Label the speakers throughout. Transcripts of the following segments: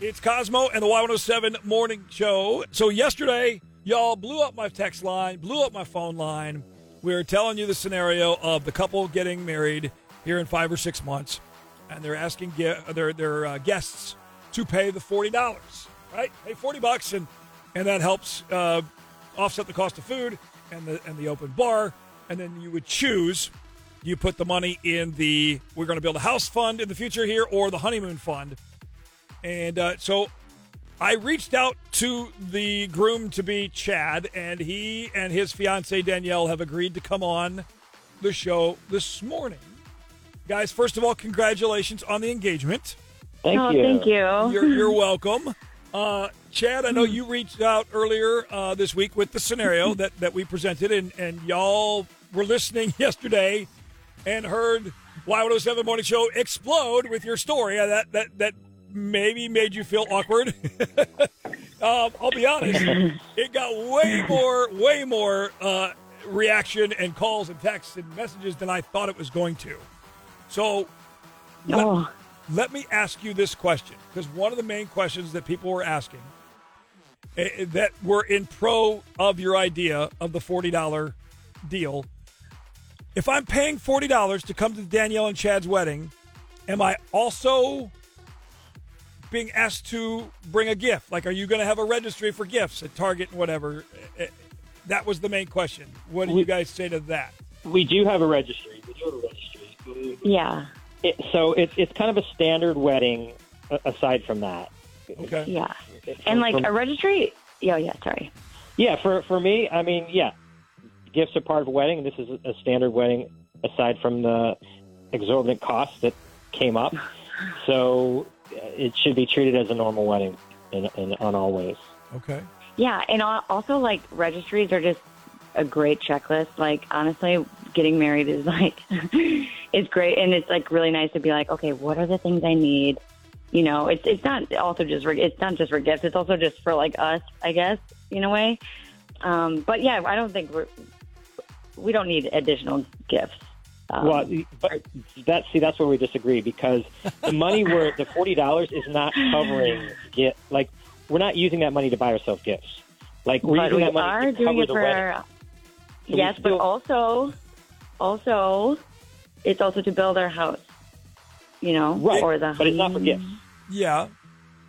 Speaker 1: It's Cosmo and the Y107 Morning Show. So, yesterday, y'all blew up my text line, blew up my phone line. We were telling you the scenario of the couple getting married here in five or six months, and they're asking their, their uh, guests to pay the $40, right? Pay 40 bucks, and, and that helps uh, offset the cost of food and the, and the open bar. And then you would choose you put the money in the we're going to build a house fund in the future here or the honeymoon fund and uh, so I reached out to the groom to be Chad, and he and his fiancee Danielle have agreed to come on the show this morning. Guys, first of all, congratulations on the engagement.
Speaker 2: Thank
Speaker 3: oh,
Speaker 2: you.
Speaker 3: thank you.
Speaker 1: You're, you're welcome. Uh, Chad, I know you reached out earlier uh, this week with the scenario that, that we presented, and, and y'all were listening yesterday and heard Y107 Morning Show explode with your story. Uh, That, that, that maybe made you feel awkward. um, I'll be honest, it got way more, way more uh, reaction and calls and texts and messages than I thought it was going to. So let,
Speaker 3: Oh.
Speaker 1: let me ask you this question because one of the main questions that people were asking eh, eh, that were in pro of your idea of the $40 deal. If I'm paying $40 to come to Danielle and Chad's wedding, am I also being asked to bring a gift? Like, are you going to have a registry for gifts at Target and whatever? Eh, eh, That was the main question. What do you guys say to that?
Speaker 2: We do have a registry. We do have a registry.
Speaker 3: Yeah.
Speaker 2: It, so it's it's kind of a standard wedding. Aside from that,
Speaker 1: Okay.
Speaker 3: Yeah.
Speaker 2: It-
Speaker 3: And like
Speaker 2: from-
Speaker 3: a registry. Yeah, yeah. Sorry.
Speaker 2: yeah, for for me, I mean, yeah, gifts are part of a wedding. This is a standard wedding. Aside from the exorbitant costs that came up, so it should be treated as a normal wedding in, in on all ways.
Speaker 1: Okay.
Speaker 3: Yeah, and al- also like registries are just a great checklist. Like honestly, getting married is like it's great, and it's like really nice to be like, okay, what are the things I need? You know, it's it's not also just for, it's not just for gifts. It's also just for like us, I guess, in a way. Um, but yeah, I don't think we're we don't need additional gifts. Um,
Speaker 2: well, but that see that's where we disagree because the money we're the forty dollars is not covering get like we're not using that money to buy ourselves gifts. Like we're
Speaker 3: but
Speaker 2: using
Speaker 3: we
Speaker 2: that money
Speaker 3: are
Speaker 2: to
Speaker 3: doing
Speaker 2: cover
Speaker 3: it
Speaker 2: the
Speaker 3: for
Speaker 2: wedding. we
Speaker 3: yes,
Speaker 2: still-
Speaker 3: but also, also, it's also to build our house. You know,
Speaker 2: Right,
Speaker 3: or the
Speaker 2: but it's not for gifts.
Speaker 1: Yeah.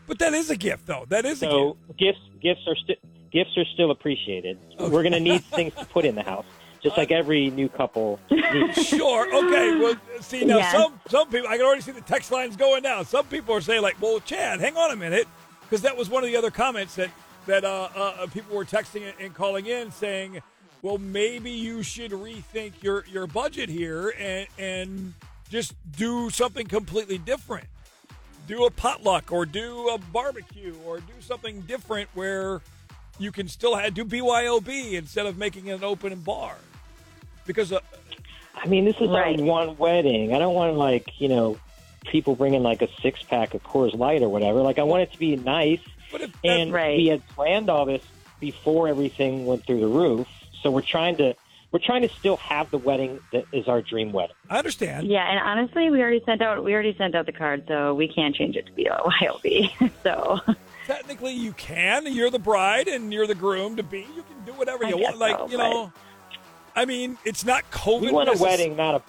Speaker 1: But that is a gift, though. That is a gift.
Speaker 2: So gifts gifts are still gifts are still appreciated. We're going to need things to put in the house, just like every new couple.
Speaker 1: Sure. Okay. Well, see now,
Speaker 3: Yes.
Speaker 1: some some people I can already see the text lines going now. Some people are saying like, "Well, Chad, hang on a minute," because that was one of the other comments that that uh, uh, people were texting and- and calling in saying, "Well, maybe you should rethink your your budget here and and just do something completely different. Do a potluck or do a barbecue or do something different where you can still have, do BYOB instead of making it an open bar." Because uh,
Speaker 2: I mean, this is
Speaker 3: Right.
Speaker 2: our one wedding. I don't want like you know people bringing like a six pack of Coors Light or whatever. Like I want it to be nice.
Speaker 1: But if
Speaker 2: and
Speaker 3: Right.
Speaker 2: we had planned all this before everything went through the roof. So we're trying to we're trying to still have the wedding that is our dream wedding.
Speaker 1: I understand.
Speaker 3: Yeah, and honestly, we already sent out we already sent out the card, so we can't change it to be a YOB. so
Speaker 1: Technically, you can. You're the bride and you're the groom to be. You can do whatever
Speaker 3: I
Speaker 1: you
Speaker 3: guess
Speaker 1: want. Like
Speaker 3: so,
Speaker 1: you know, I mean, it's not COVID.
Speaker 2: We want a wedding, not a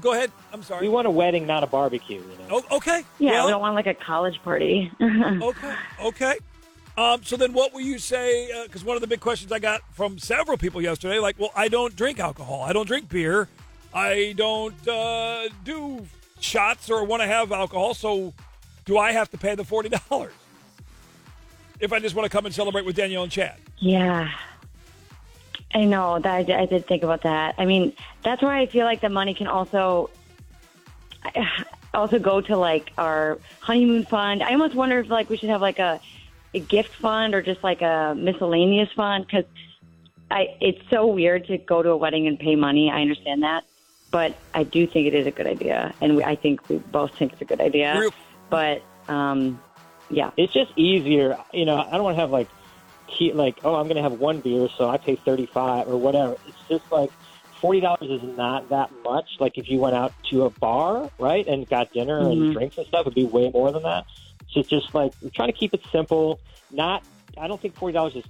Speaker 1: Go ahead. I'm sorry.
Speaker 2: we want a wedding, not a barbecue. You know.
Speaker 1: Oh, okay.
Speaker 3: yeah,
Speaker 1: Well,
Speaker 3: we don't want like a college party.
Speaker 1: okay. Okay. Um, so then, what will you say? Because one of the big questions I got from several people yesterday, like, well, I don't drink alcohol. I don't drink beer. I don't uh, do shots or want to have alcohol. So, do I have to pay the forty dollars if I just want to come and celebrate with Danielle and Chad?
Speaker 3: yeah. I know that I did, I did think about that. I mean, that's why I feel like the money can also also go to like our honeymoon fund. I almost wonder if like we should have like a a gift fund or just like a miscellaneous fund because I it's so weird to go to a wedding and pay money. I understand that, but I do think it is a good idea, and we, I think we both think it's a good idea. But um, yeah,
Speaker 2: It's just easier. You know, I don't want to have like key, like oh, I'm going to have one beer, so I pay thirty five or whatever. It's just like forty dollars is not that much. Like if you went out to a bar, right, and got dinner and mm-hmm. drinks and stuff, it'd be way more than that. So it's just like we're trying to keep it simple. Not, I don't think forty dollars is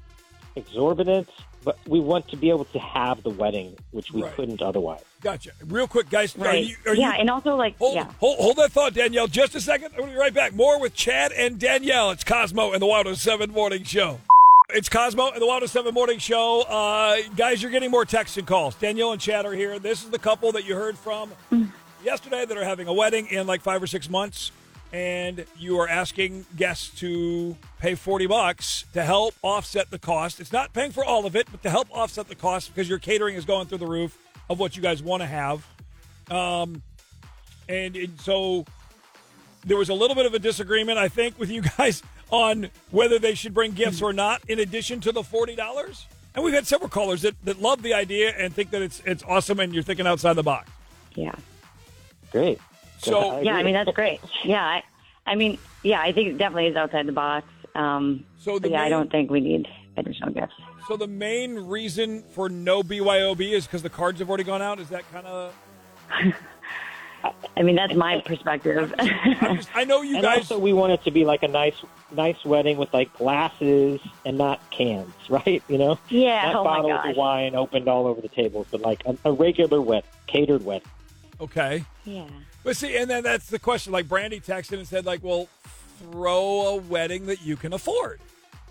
Speaker 2: exorbitant, but we want to be able to have the wedding, which we
Speaker 1: Right.
Speaker 2: couldn't otherwise.
Speaker 1: Gotcha. Real quick, guys. Are you, are
Speaker 3: yeah,
Speaker 1: you,
Speaker 3: and also like
Speaker 1: hold,
Speaker 3: yeah.
Speaker 1: hold, hold that thought, Danielle. Just a second. We'll be right back. More with Chad and Danielle. It's Cosmo and the Wild 7 Morning Show. It's Cosmo and the Wild 7 Morning Show. Uh, guys, you're getting more texts and calls. Danielle and Chad are here. This is the couple that you heard from yesterday that are having a wedding in like five or six months. And you are asking guests to pay 40 bucks to help offset the cost. It's not paying for all of it, but to help offset the cost because your catering is going through the roof of what you guys want to have. Um, and, and so there was a little bit of a disagreement, I think, with you guys on whether they should bring gifts or not, in addition to the forty dollars. And we've had several callers that, that love the idea and think that it's it's awesome, and you're thinking outside the box.
Speaker 3: Yeah.
Speaker 2: Great.
Speaker 1: So-
Speaker 3: Yeah, I
Speaker 2: agree.
Speaker 3: mean that's great. Yeah, I, I mean, yeah, I think it definitely is outside the box. Um,
Speaker 1: So the
Speaker 3: but yeah, I don't think we need additional gifts.
Speaker 1: So the main reason for no BYOB is because the cards have already gone out. Is that kind of?
Speaker 3: I mean, that's my perspective.
Speaker 1: I know you
Speaker 2: and
Speaker 1: guys.
Speaker 2: also, we want it to be like a nice, nice wedding with like glasses and not cans, right? You know,
Speaker 3: yeah.
Speaker 2: not
Speaker 3: Oh
Speaker 2: bottles of wine opened all over the tables, but like a, a regular wedding, catered wedding.
Speaker 1: okay,
Speaker 3: Yeah.
Speaker 1: but see, and then that's the question. Like Brandy texted and said, like, well, throw a wedding that you can afford.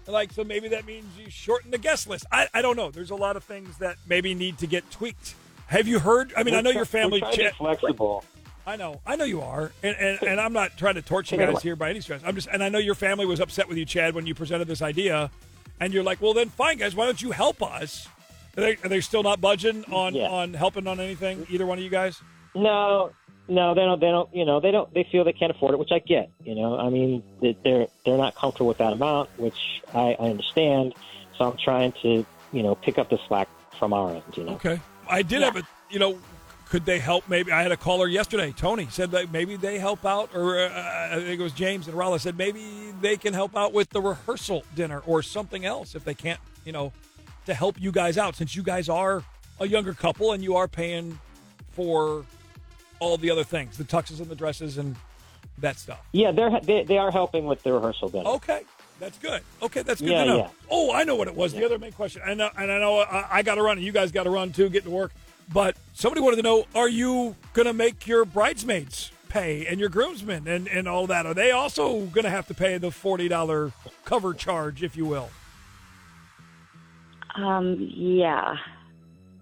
Speaker 1: Like, so maybe that means you shorten the guest list. I, I don't know. There's a lot of things that maybe need to get tweaked. Have you heard? I mean, I know
Speaker 2: We're
Speaker 1: your
Speaker 2: try-
Speaker 1: family.
Speaker 2: We're trying to be flexible.
Speaker 1: I know, I know you are, and, and and I'm not trying to torch you guys here by any stretch. I'm just, and I know your family was upset with you, Chad, when you presented this idea, and you're like, well, then fine, guys, why don't you help us? Are they, are they still not budging on
Speaker 2: Yeah.
Speaker 1: on helping on anything? Either one of you guys?
Speaker 2: No, no, they don't. They don't. You know, they don't. They feel they can't afford it, which I get. You know, I mean, they're they're not comfortable with that amount, which I, I understand. So I'm trying to, you know, pick up the slack from our end. You know.
Speaker 1: Okay, I did
Speaker 3: Yeah.
Speaker 1: have a, you know, could they help? Maybe I had a caller yesterday. Tony said that maybe they help out, or uh, I think it was James and Raleigh said maybe they can help out with the rehearsal dinner or something else if they can't, you know, to help you guys out since you guys are a younger couple and you are paying for all the other things, the tuxes and the dresses and that stuff.
Speaker 2: Yeah, they're they, they are helping with the rehearsal dinner.
Speaker 1: Okay, that's good. Okay, that's good
Speaker 2: Yeah,
Speaker 1: to know.
Speaker 2: yeah.
Speaker 1: Oh, I know what it was. The other main question, and, uh, and I know I, I got to run, and you guys got to run too, get to work. But somebody wanted to know: Are you going to make your bridesmaids pay and your groomsmen and, and all that? Are they also going to have to pay the forty dollar cover charge, if you will?
Speaker 3: Um. Yeah.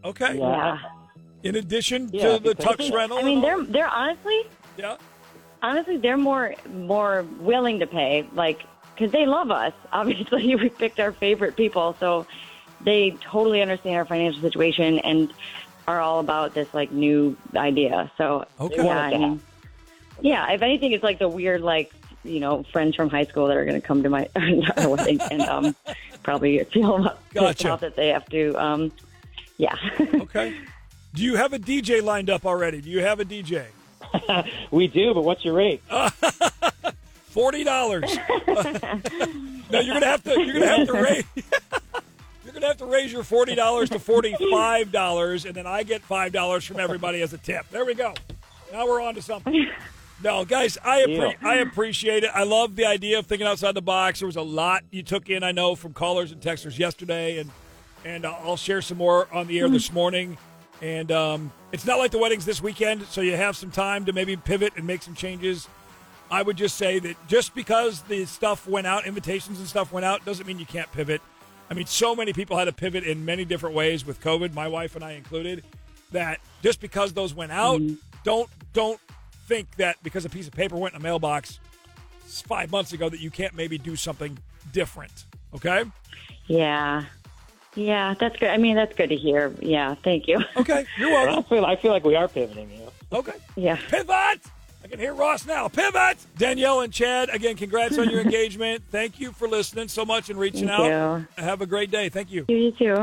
Speaker 1: Okay.
Speaker 2: Yeah.
Speaker 1: In addition
Speaker 2: Yeah,
Speaker 1: to the tux rental,
Speaker 3: I mean, they're they're honestly
Speaker 1: yeah.
Speaker 3: honestly they're more more willing to pay like because they love us obviously we picked our favorite people so they totally understand our financial situation and are all about this like new idea so
Speaker 1: Okay.
Speaker 3: Yeah I mean, yeah if anything it's like the weird like you know friends from high school that are going to come to my wedding and um probably feel pissed
Speaker 1: Gotcha.
Speaker 3: off that they have to um yeah
Speaker 1: Okay. Do you have a DJ lined up already? Do you have a DJ?
Speaker 2: We do, but what's your rate?
Speaker 1: Forty dollars. no, you're gonna have to. You're gonna have to raise. You're gonna have to raise your forty dollars to forty-five dollars, and then I get five dollars from everybody as a tip. There we go. Now we're on to something. No, guys, I appre-. I appreciate it. I love the idea of thinking outside the box. There was a lot you took in, I know, from callers and texters yesterday, and and uh, I'll share some more on the air this morning. And um, it's not like the weddings this weekend, so you have some time to maybe pivot and make some changes. I would just say that just because the stuff went out, invitations and stuff went out, doesn't mean you can't pivot. I mean, so many people had to pivot in many different ways with COVID, my wife and I included. That just because those went out, mm-hmm. don't don't think that because a piece of paper went in a mailbox five months ago that you can't maybe do something different. Okay.
Speaker 3: yeah yeah that's good i mean that's good to hear yeah thank you
Speaker 1: Okay. You're welcome.
Speaker 2: I feel I feel like we are pivoting. You know.
Speaker 1: Okay.
Speaker 3: yeah
Speaker 1: Pivot! Can hear Ross now. Pivot! Danielle and Chad, again, congrats on your engagement. Thank you for listening so much and reaching
Speaker 3: Thank
Speaker 1: out.
Speaker 3: you.
Speaker 1: Have a great day. Thank you.
Speaker 3: you too